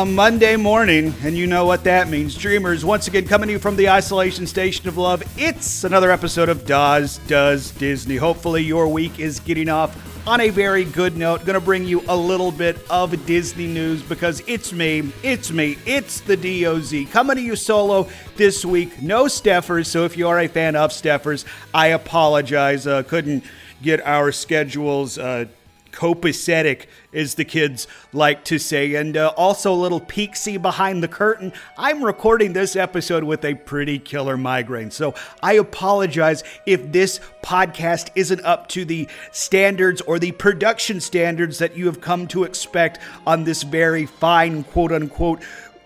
a Monday morning, and you know what that means. Dreamers, once again coming to you from the Isolation Station of Love. It's another episode of Dawes Does Disney. Hopefully, your week is getting off on a very good note. Going to bring you a little bit of Disney news because it's me, it's me, it's the DOZ coming to you solo this week. No Steffers, so if you are a fan of Steffers, I apologize. Uh, couldn't get our schedules. Uh, copacetic, as the kids like to say. And uh, also a little peeksy behind the curtain. I'm recording this episode with a pretty killer migraine. So I apologize if this podcast isn't up to the standards or the production standards that you have come to expect on this very fine, quote unquote,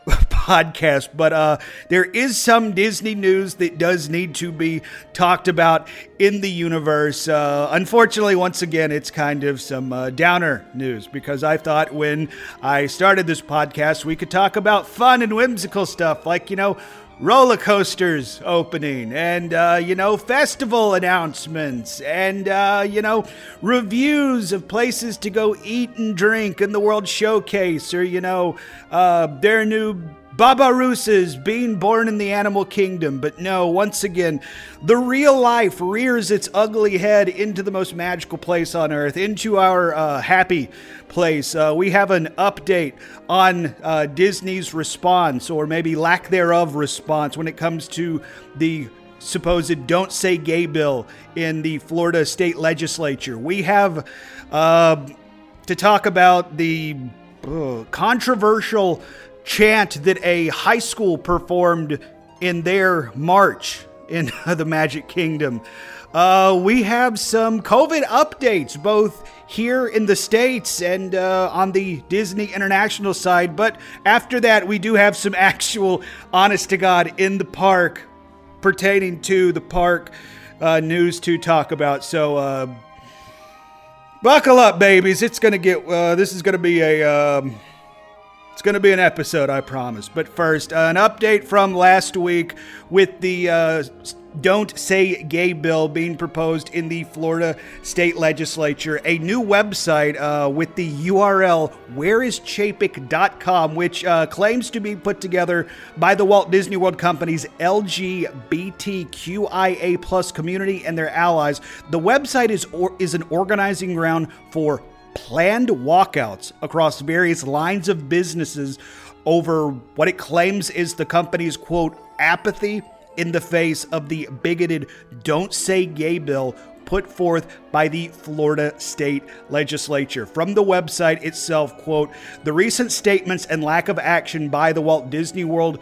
podcast, but uh, there is some Disney news that does need to be talked about in the universe. Uh, unfortunately, once again, it's kind of some uh, downer news because I thought when I started this podcast, we could talk about fun and whimsical stuff like, you know, roller coasters opening and uh, you know festival announcements and uh, you know reviews of places to go eat and drink in the world showcase or you know uh, their new Babaroosas being born in the animal kingdom. But no, once again, the real life rears its ugly head into the most magical place on earth, into our uh, happy place. Uh, we have an update on uh, Disney's response, or maybe lack thereof response, when it comes to the supposed don't say gay bill in the Florida state legislature. We have uh, to talk about the uh, controversial chant that a high school performed in their march in the Magic Kingdom. Uh, we have some COVID updates, both here in the States and uh, on the Disney International side. But after that, we do have some actual, honest to God, in the park pertaining to the park uh, news to talk about. So, uh, buckle up, babies. It's going to get, uh, this is going to be a. Um, it's going to be an episode, I promise. But first, uh, an update from last week with the uh, Don't Say Gay bill being proposed in the Florida state legislature. A new website uh, with the URL whereischapek.com, which uh, claims to be put together by the Walt Disney World Company's LGBTQIA plus community and their allies. The website is, or, is an organizing ground for planned walkouts across various lines of businesses over what it claims is the company's quote apathy in the face of the bigoted Don't Say Gay bill put forth by the Florida state legislature. From the website itself, quote, the recent statements and lack of action by the Walt Disney World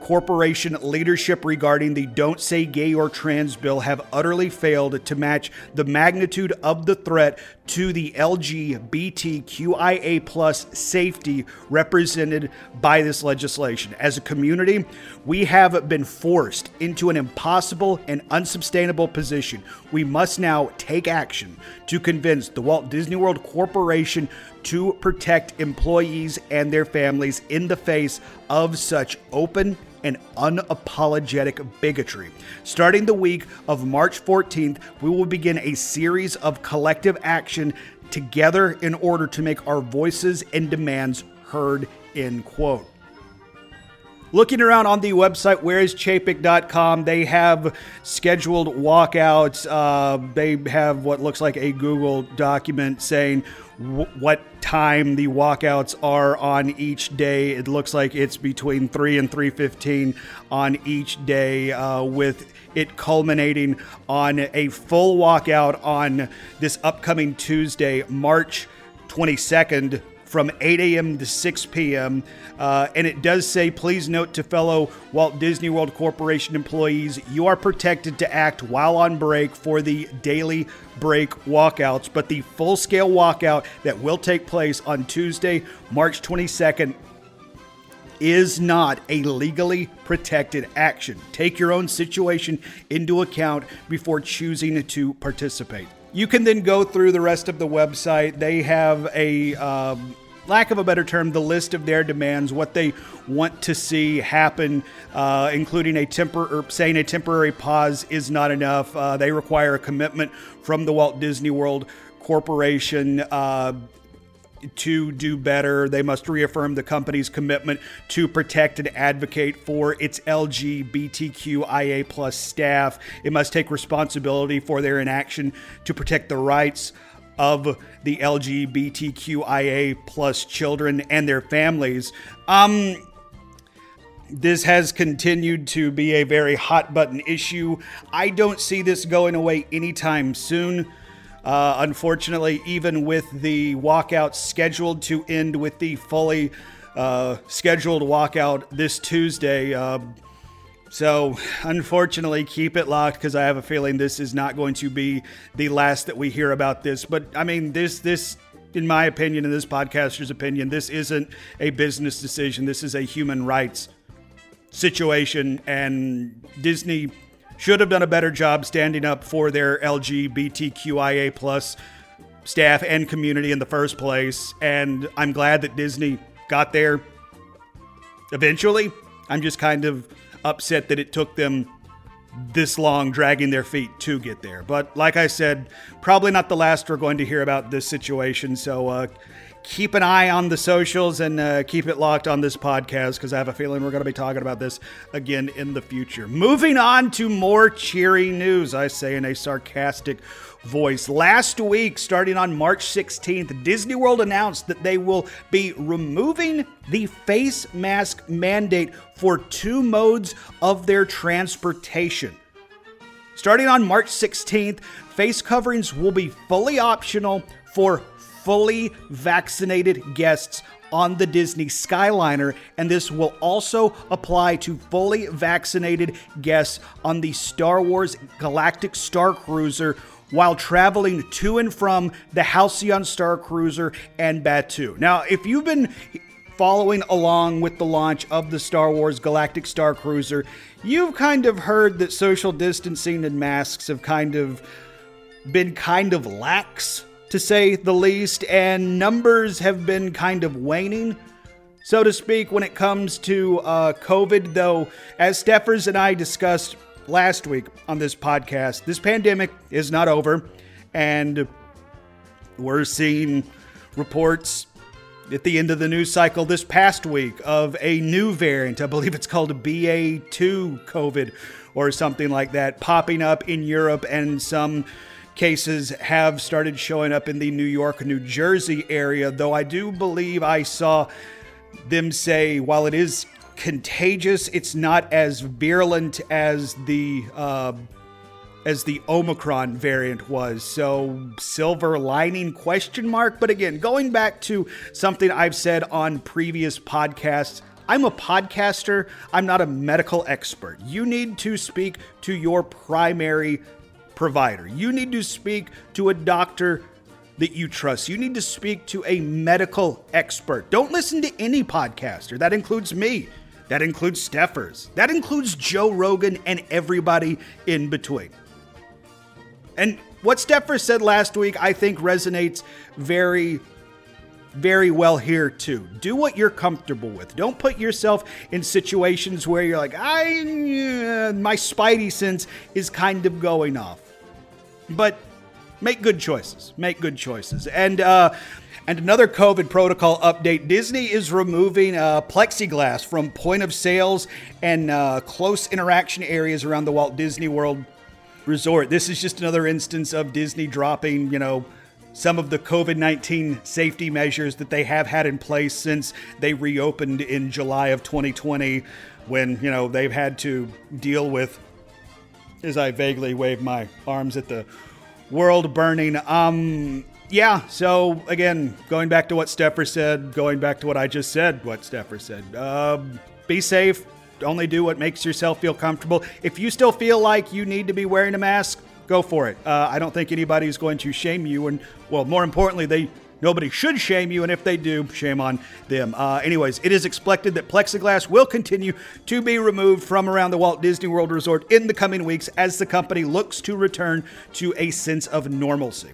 corporation leadership regarding the Don't Say Gay or Trans bill have utterly failed to match the magnitude of the threat to the LGBTQIA plus safety represented by this legislation. As a community, we have been forced into an impossible and unsustainable position. We must now take action to convince the Walt Disney World Corporation to protect employees and their families in the face of such open and unapologetic bigotry. Starting the week of March 14th, we will begin a series of collective action together in order to make our voices and demands heard. End quote. Looking around on the website, whereischapek.com, they have scheduled walkouts. Uh, they have what looks like a Google document saying w- what time the walkouts are on each day. It looks like it's between 3 and 3.15 on each day, uh, with it culminating on a full walkout on this upcoming Tuesday, March 22nd from 8 a.m. to 6 p.m. Uh, and it does say, please note to fellow Walt Disney World Corporation employees, you are protected to act while on break for the daily break walkouts. But the full scale walkout that will take place on Tuesday, March 22nd, is not a legally protected action. Take your own situation into account before choosing to participate. You can then go through the rest of the website. They have a um, lack of a better term, the list of their demands, what they want to see happen, uh, including a or saying a temporary pause is not enough. Uh, they require a commitment from the Walt Disney World Corporation. Uh, to do better. They must reaffirm the company's commitment to protect and advocate for its LGBTQIA plus staff. It must take responsibility for their inaction to protect the rights of the LGBTQIA plus children and their families. Um, this has continued to be a very hot button issue. I don't see this going away anytime soon. Uh, unfortunately, even with the walkout scheduled to end with the fully uh, scheduled walkout this Tuesday. Uh, so, unfortunately, keep it locked because I have a feeling this is not going to be the last that we hear about this. But I mean, this this in my opinion, in this podcaster's opinion, this isn't a business decision. This is a human rights situation, and Disney should have done a better job standing up for their LGBTQIA plus staff and community in the first place. And I'm glad that Disney got there eventually. I'm just kind of upset that it took them this long dragging their feet to get there. But like I said, probably not the last we're going to hear about this situation. So uh, keep an eye on the socials and uh, keep it locked on this podcast because I have a feeling we're going to be talking about this again in the future. Moving on to more cheery news, I say in a sarcastic voice. Last week, starting on March 16th, Disney World announced that they will be removing the face mask mandate for two modes of their transportation. Starting on March 16th, face coverings will be fully optional for fully vaccinated guests on the Disney Skyliner, and this will also apply to fully vaccinated guests on the Star Wars Galactic Star Cruiser while traveling to and from the Halcyon Star Cruiser and Batuu. Now, if you've been following along with the launch of the Star Wars Galactic Star Cruiser, you've kind of heard that social distancing and masks have kind of been kind of lax to say the least, and numbers have been kind of waning, so to speak, when it comes to uh, COVID. Though, as Steffers and I discussed last week on this podcast, this pandemic is not over, and we're seeing reports at the end of the news cycle this past week of a new variant. I believe it's called BA2 COVID or something like that, popping up in Europe and some cases have started showing up in the New York, New Jersey area, though I do believe I saw them say while it is contagious, it's not as virulent as the uh, as the Omicron variant was. So silver lining question mark. But again, going back to something I've said on previous podcasts. I'm a podcaster. I'm not a medical expert. You need to speak to your primary provider. You need to speak to a doctor that you trust. You need to speak to a medical expert. Don't listen to any podcaster. That includes me. That includes Steffers. That includes Joe Rogan and everybody in between. And what Steffers said last week, I think resonates very very well here too. Do what you're comfortable with. Don't put yourself in situations where you're like, I, my spidey sense is kind of going off. But make good choices. Make good choices. And uh, and another COVID protocol update: Disney is removing uh, plexiglass from point of sales and uh, close interaction areas around the Walt Disney World Resort. This is just another instance of Disney dropping, you know. Some of the COVID 19 safety measures that they have had in place since they reopened in July of 2020, when, you know, they've had to deal with as I vaguely wave my arms at the world burning. Um, yeah, so again, going back to what Steffer said, going back to what I just said, what Steffer said. Uh, be safe. Only do what makes yourself feel comfortable. If you still feel like you need to be wearing a mask, go for it. Uh, I don't think anybody's going to shame you. And, well, more importantly, they Nobody should shame you, and if they do, shame on them. Uh, anyways, it is expected that plexiglass will continue to be removed from around the Walt Disney World Resort in the coming weeks as the company looks to return to a sense of normalcy.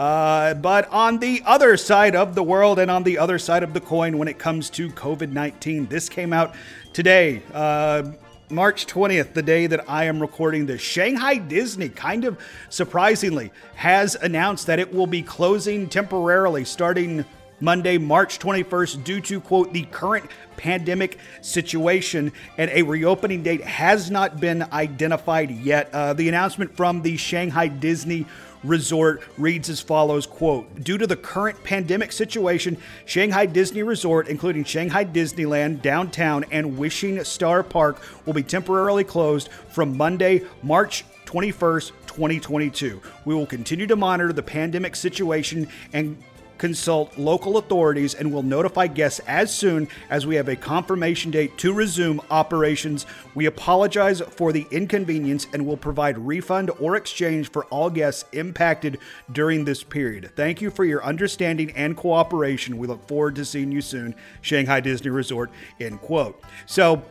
Uh, but on the other side of the world and on the other side of the coin, when it comes to COVID 19, this came out today. Uh, March 20th, the day that I am recording this, Shanghai Disney, kind of surprisingly, has announced that it will be closing temporarily starting Monday, March 21st, due to, quote, the current pandemic situation, and a reopening date has not been identified yet. Uh, the announcement from the Shanghai Disney Resort reads as follows quote due to the current pandemic situation shanghai disney resort including shanghai disneyland downtown and wishing star park will be temporarily closed from monday march 21st 2022 we will continue to monitor the pandemic situation and consult local authorities and will notify guests as soon as we have a confirmation date to resume operations. We apologize for the inconvenience and will provide refund or exchange for all guests impacted during this period. Thank you for your understanding and cooperation. We look forward to seeing you soon. Shanghai Disney Resort, end quote. So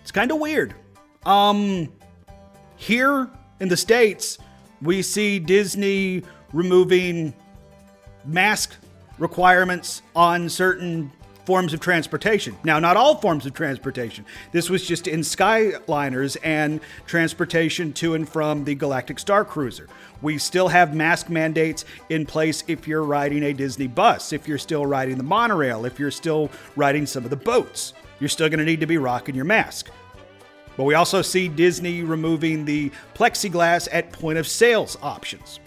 it's kind of weird. Um, here in the States, we see Disney removing mask requirements on certain forms of transportation. Now, not all forms of transportation. This was just in Skyliners and transportation to and from the Galactic Star Cruiser. We still have mask mandates in place if you're riding a Disney bus, if you're still riding the monorail, if you're still riding some of the boats. You're still going to need to be rocking your mask. But we also see Disney removing the plexiglass at point of sales options.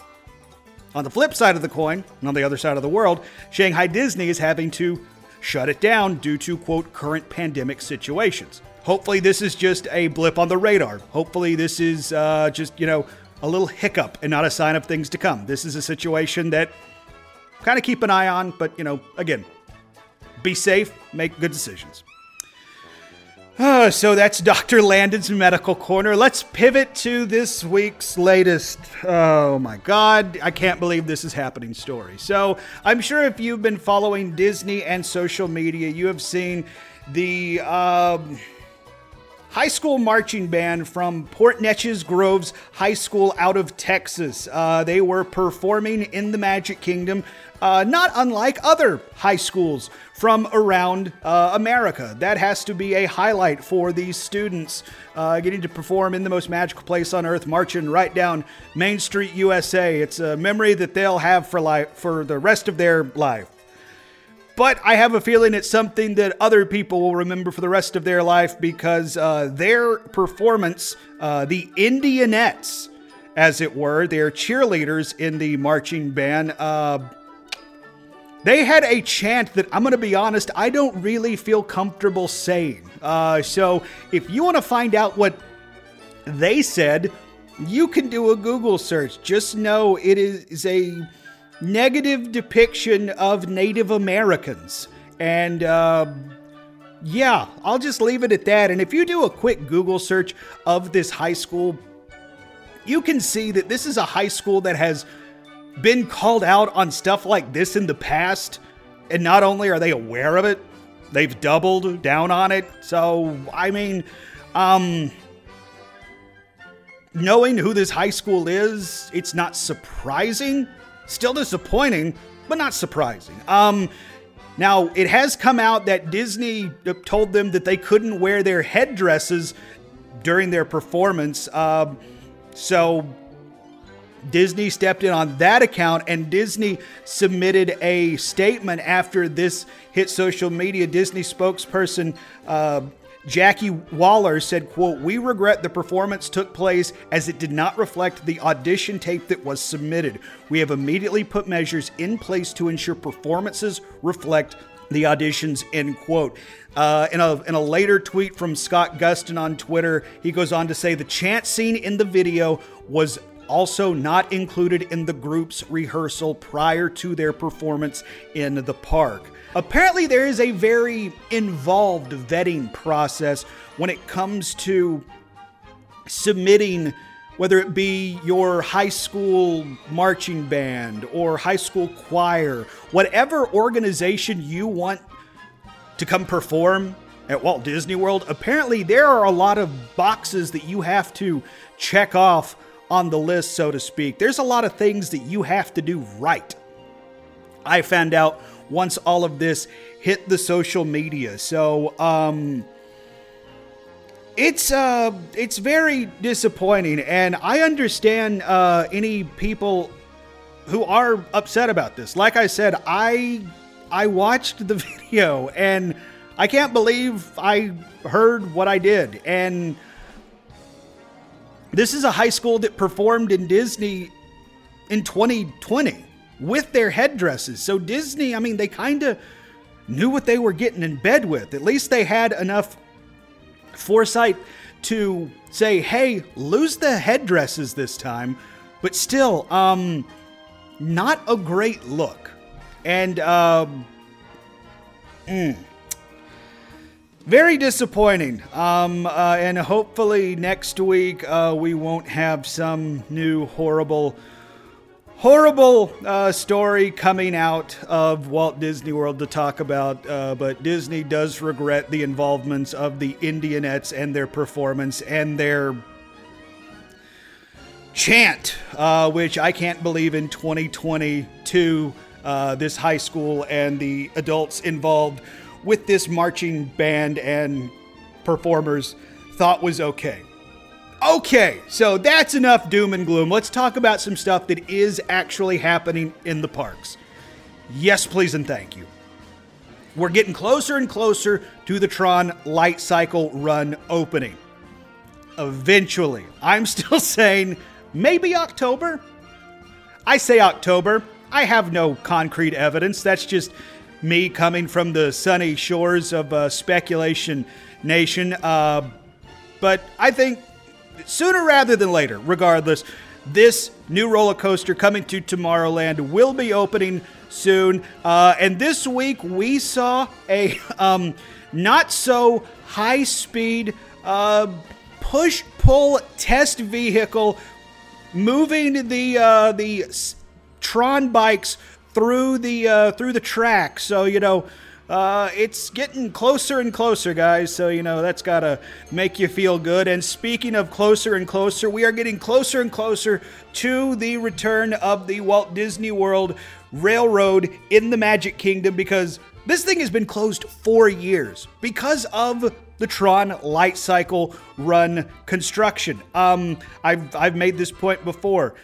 On the flip side of the coin, and on the other side of the world, Shanghai Disney is having to shut it down due to, quote, current pandemic situations. Hopefully, this is just a blip on the radar. Hopefully, this is uh, just, you know, a little hiccup and not a sign of things to come. This is a situation that kind of keep an eye on, but, you know, again, be safe, make good decisions. Oh, so that's Dr. Landon's Medical Corner. Let's pivot to this week's latest, oh my God, I can't believe this is happening story. So I'm sure if you've been following Disney and social media, you have seen the. Um, high school marching band from Port Neches Groves High School out of Texas. Uh, they were performing in the Magic Kingdom, uh, not unlike other high schools from around uh, America. That has to be a highlight for these students uh, getting to perform in the most magical place on earth, marching right down Main Street, USA. It's a memory that they'll have for life for the rest of their life but I have a feeling it's something that other people will remember for the rest of their life because uh, their performance, uh, the Indianettes, as it were, their cheerleaders in the marching band, uh, they had a chant that I'm going to be honest, I don't really feel comfortable saying. Uh, so if you want to find out what they said, you can do a Google search. Just know it is a negative depiction of Native Americans. And uh, yeah, I'll just leave it at that. And if you do a quick Google search of this high school, you can see that this is a high school that has been called out on stuff like this in the past. And not only are they aware of it, they've doubled down on it. So, I mean, um, knowing who this high school is, it's not surprising Still disappointing, but not surprising. Um, now, it has come out that Disney told them that they couldn't wear their headdresses during their performance. Uh, so Disney stepped in on that account, and Disney submitted a statement after this hit social media. Disney spokesperson uh, Jacquee Wahler said, quote, We regret the performance took place as it did not reflect the audition tape that was submitted. We have immediately put measures in place to ensure performances reflect the auditions, end quote. Uh, in, a, in a later tweet from Scott Gustin on Twitter, he goes on to say the chant scene in the video was also not included in the group's rehearsal prior to their performance in the park. Apparently, there is a very involved vetting process when it comes to submitting, whether it be your high school marching band or high school choir, whatever organization you want to come perform at Walt Disney World. Apparently, there are a lot of boxes that you have to check off on the list, so to speak. There's a lot of things that you have to do right. I found out once all of this hit the social media. So, um, it's uh it's very disappointing and i understand uh any people who are upset about this. Like I said, I I watched the video and I can't believe I heard what I did. And this is a high school that performed in Disney in 2020 with their headdresses. So Disney, I mean, they kind of knew what they were getting in bed with. At least they had enough foresight to say, "Hey, lose the headdresses this time." But still, um not a great look. And um mm, very disappointing. Um, uh, and hopefully next week uh, we won't have some new horrible horrible uh, story coming out of Walt Disney World to talk about, uh, but Disney does regret the involvements of the Indianettes and their performance and their chant, uh, which I can't believe in 2022, uh, this high school and the adults involved with this marching band and performers thought was okay. Okay, so that's enough doom and gloom. Let's talk about some stuff that is actually happening in the parks. Yes, please, and thank you. We're getting closer and closer to the Tron Light Cycle Run opening. Eventually, I'm still saying maybe October. I say October. I have no concrete evidence. That's just me coming from the sunny shores of uh, Speculation Nation. Uh, but I think sooner rather than later, regardless. This new roller coaster coming to Tomorrowland will be opening soon. Uh, and this week we saw a um, not so high speed uh, push pull test vehicle moving the uh, the Tron bikes through the uh, through the track. So you know uh, it's getting closer and closer, guys. So, you know, that's got to make you feel good. And speaking of closer and closer, we are getting closer and closer to the return of the Walt Disney World Railroad in the Magic Kingdom because this thing has been closed for years because of the Tron Light Cycle Run construction. Um, I've, I've made this point before.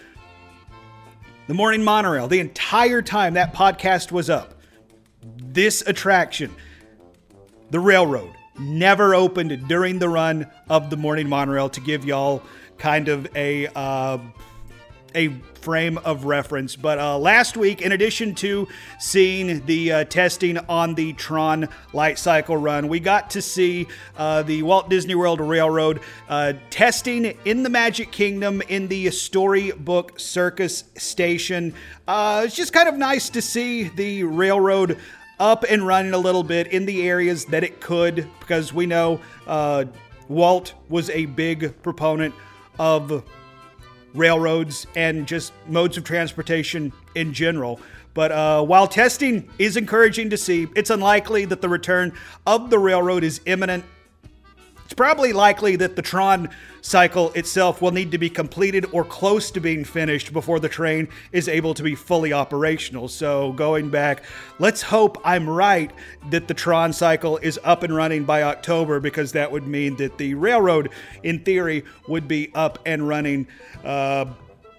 The morning monorail, the entire time that podcast was up, this attraction, the railroad, never opened during the run of the morning monorail to give y'all kind of a uh, a frame of reference. But uh, last week, in addition to seeing the uh, testing on the Tron Light Cycle run, we got to see uh, the Walt Disney World Railroad uh, testing in the Magic Kingdom in the Storybook Circus Station. Uh, it's just kind of nice to see the railroad up and running a little bit in the areas that it could, because we know uh, Walt was a big proponent of railroads and just modes of transportation in general. But uh, while testing is encouraging to see, it's unlikely that the return of the railroad is imminent it's probably likely that the Tron cycle itself will need to be completed or close to being finished before the train is able to be fully operational. So, going back, let's hope I'm right that the Tron cycle is up and running by October because that would mean that the railroad, in theory, would be up and running. Uh,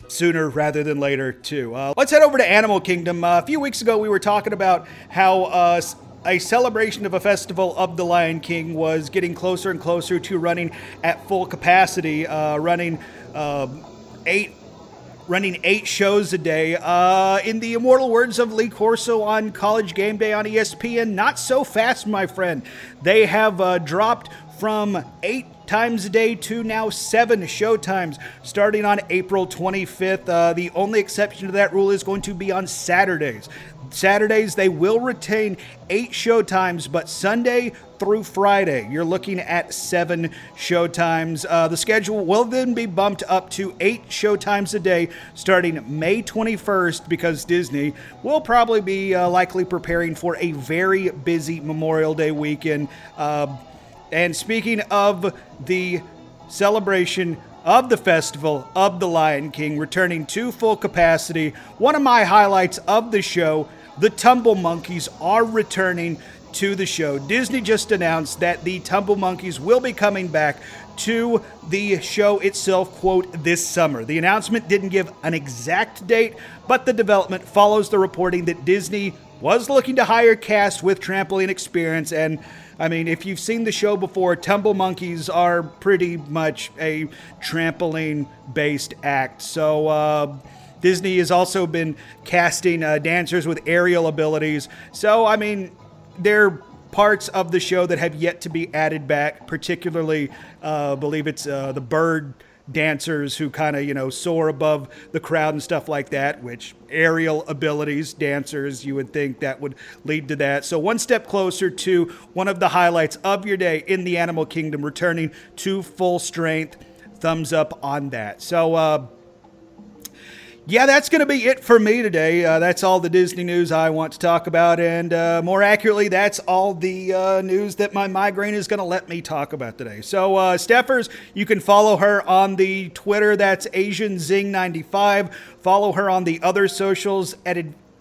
sooner rather than later, too. Uh, let's head over to Animal Kingdom. Uh, a few weeks ago, we were talking about how uh, a celebration of a festival of the Lion King was getting closer and closer to running at full capacity, uh, running uh, eight running eight shows a day. Uh, in the immortal words of Lee Corso on College Game Day on ESPN, not so fast, my friend. They have uh, dropped from eight times a day to now seven show times starting on April 25th. Uh, the only exception to that rule is going to be on Saturdays. Saturdays, they will retain eight showtimes, but Sunday through Friday, you're looking at seven showtimes. Uh, the schedule will then be bumped up to eight showtimes a day starting May 21st because Disney will probably be uh, likely preparing for a very busy Memorial Day weekend. Uh, and speaking of the celebration of the festival of the Lion King returning to full capacity, one of my highlights of the show the Tumble Monkeys are returning to the show. Disney just announced that the Tumble Monkeys will be coming back to the show itself, quote, this summer. The announcement didn't give an exact date, but the development follows the reporting that Disney was looking to hire cast with trampoline experience. And I mean, if you've seen the show before, Tumble Monkeys are pretty much a trampoline based act. So, uh, Disney has also been casting uh, dancers with aerial abilities. So, I mean, they're parts of the show that have yet to be added back, particularly, uh, believe it's uh, the bird dancers who kind of, you know, soar above the crowd and stuff like that, which aerial abilities, dancers, you would think that would lead to that. So, one step closer to one of the highlights of your day in the animal kingdom, returning to full strength. Thumbs up on that. So, uh, yeah, that's going to be it for me today. Uh, that's all the Disney news I want to talk about. And uh, more accurately, that's all the uh, news that my migraine is going to let me talk about today. So, uh, Steffers, you can follow her on the Twitter. That's AsianZing95. Follow her on the other socials at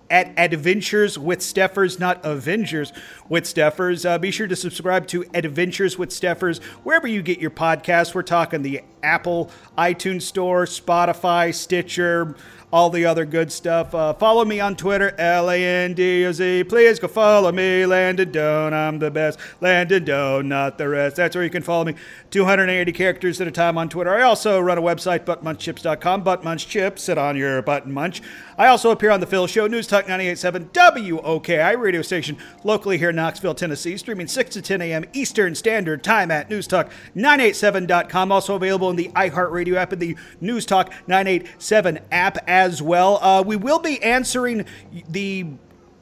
at Adventures with Steffers, not Avengers with Steffers. Uh, be sure to subscribe to Adventures with Steffers wherever you get your podcasts. We're talking the Apple iTunes Store, Spotify, Stitcher, all the other good stuff. Uh, follow me on Twitter, L A N D O Z. Please go follow me, Landon Doan. I'm the best. Landon Doan, not the rest. That's where you can follow me. 280 characters at a time on Twitter. I also run a website, buttmunchchips.com. Buttmunch Chips, sit on your button munch. I also appear on The Phil Show, News Talk 987 WOKI radio station locally here in Knoxville, Tennessee, streaming 6 to 10 a.m. Eastern Standard Time at newstalk987.com. Also available in the iHeartRadio app and the News Talk 987 app as well. Uh, we will be answering the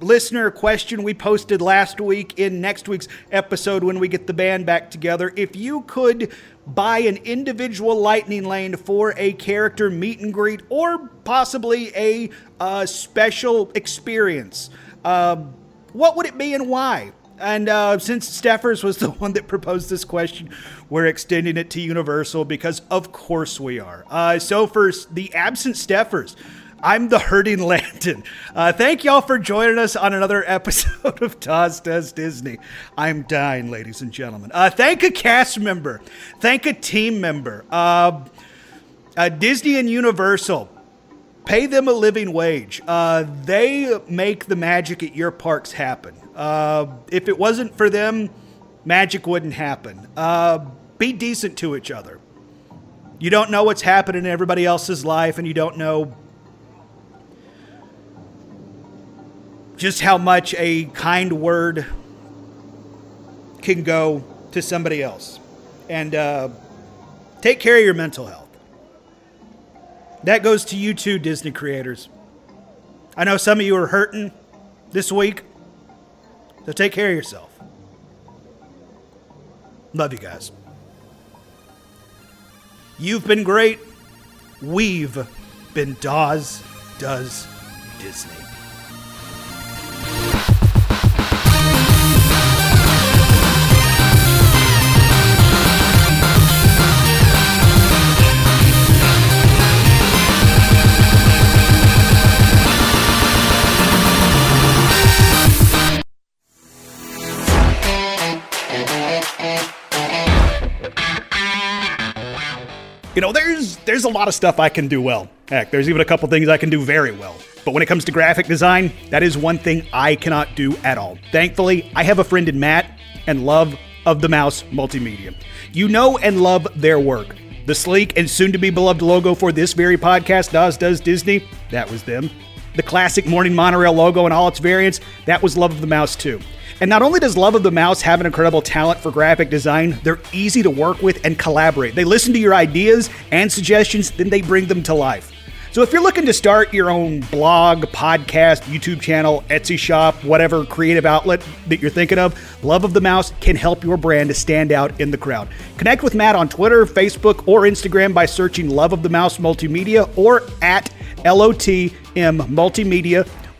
listener question we posted last week in next week's episode when we get the band back together. If you could buy an individual lightning lane for a character meet and greet or possibly a uh, special experience, uh, what would it be and why? And uh, since Steffers was the one that proposed this question, we're extending it to Universal because, of course, we are. Uh, so, first, the absent Steffers. I'm the hurting Landon. Uh, thank y'all for joining us on another episode of Dawes Does Disney. I'm dying, ladies and gentlemen. Uh, thank a cast member. Thank a team member. Uh, uh Disney and Universal. Pay them a living wage. Uh, they make the magic at your parks happen. Uh, if it wasn't for them, magic wouldn't happen. be decent to each other. You don't know what's happening in everybody else's life, and you don't know just how much a kind word can go to somebody else. And uh, take care of your mental health. That goes to you too, Disney creators. I know some of you are hurting this week, so take care of yourself. Love you guys. You've been great. We've been Dawes Does Disney. You know, there's there's a lot of stuff I can do well. Heck, there's even a couple things I can do very well. But when it comes to graphic design, that is one thing I cannot do at all. Thankfully, I have a friend in Matt and Love of the Mouse Multimedia. You know and love their work. The sleek and soon to be beloved logo for this very podcast, Dawes Does Disney, that was them. The classic Morning Monorail logo and all its variants, that was Love of the Mouse too. And not only does Love of the Mouse have an incredible talent for graphic design, they're easy to work with and collaborate. They listen to your ideas and suggestions, then they bring them to life. So if you're looking to start your own blog, podcast, YouTube channel, Etsy shop, whatever creative outlet that you're thinking of, Love of the Mouse can help your brand to stand out in the crowd. Connect with Matt on Twitter, Facebook, or Instagram by searching Love of the Mouse Multimedia or at LOTM Multimedia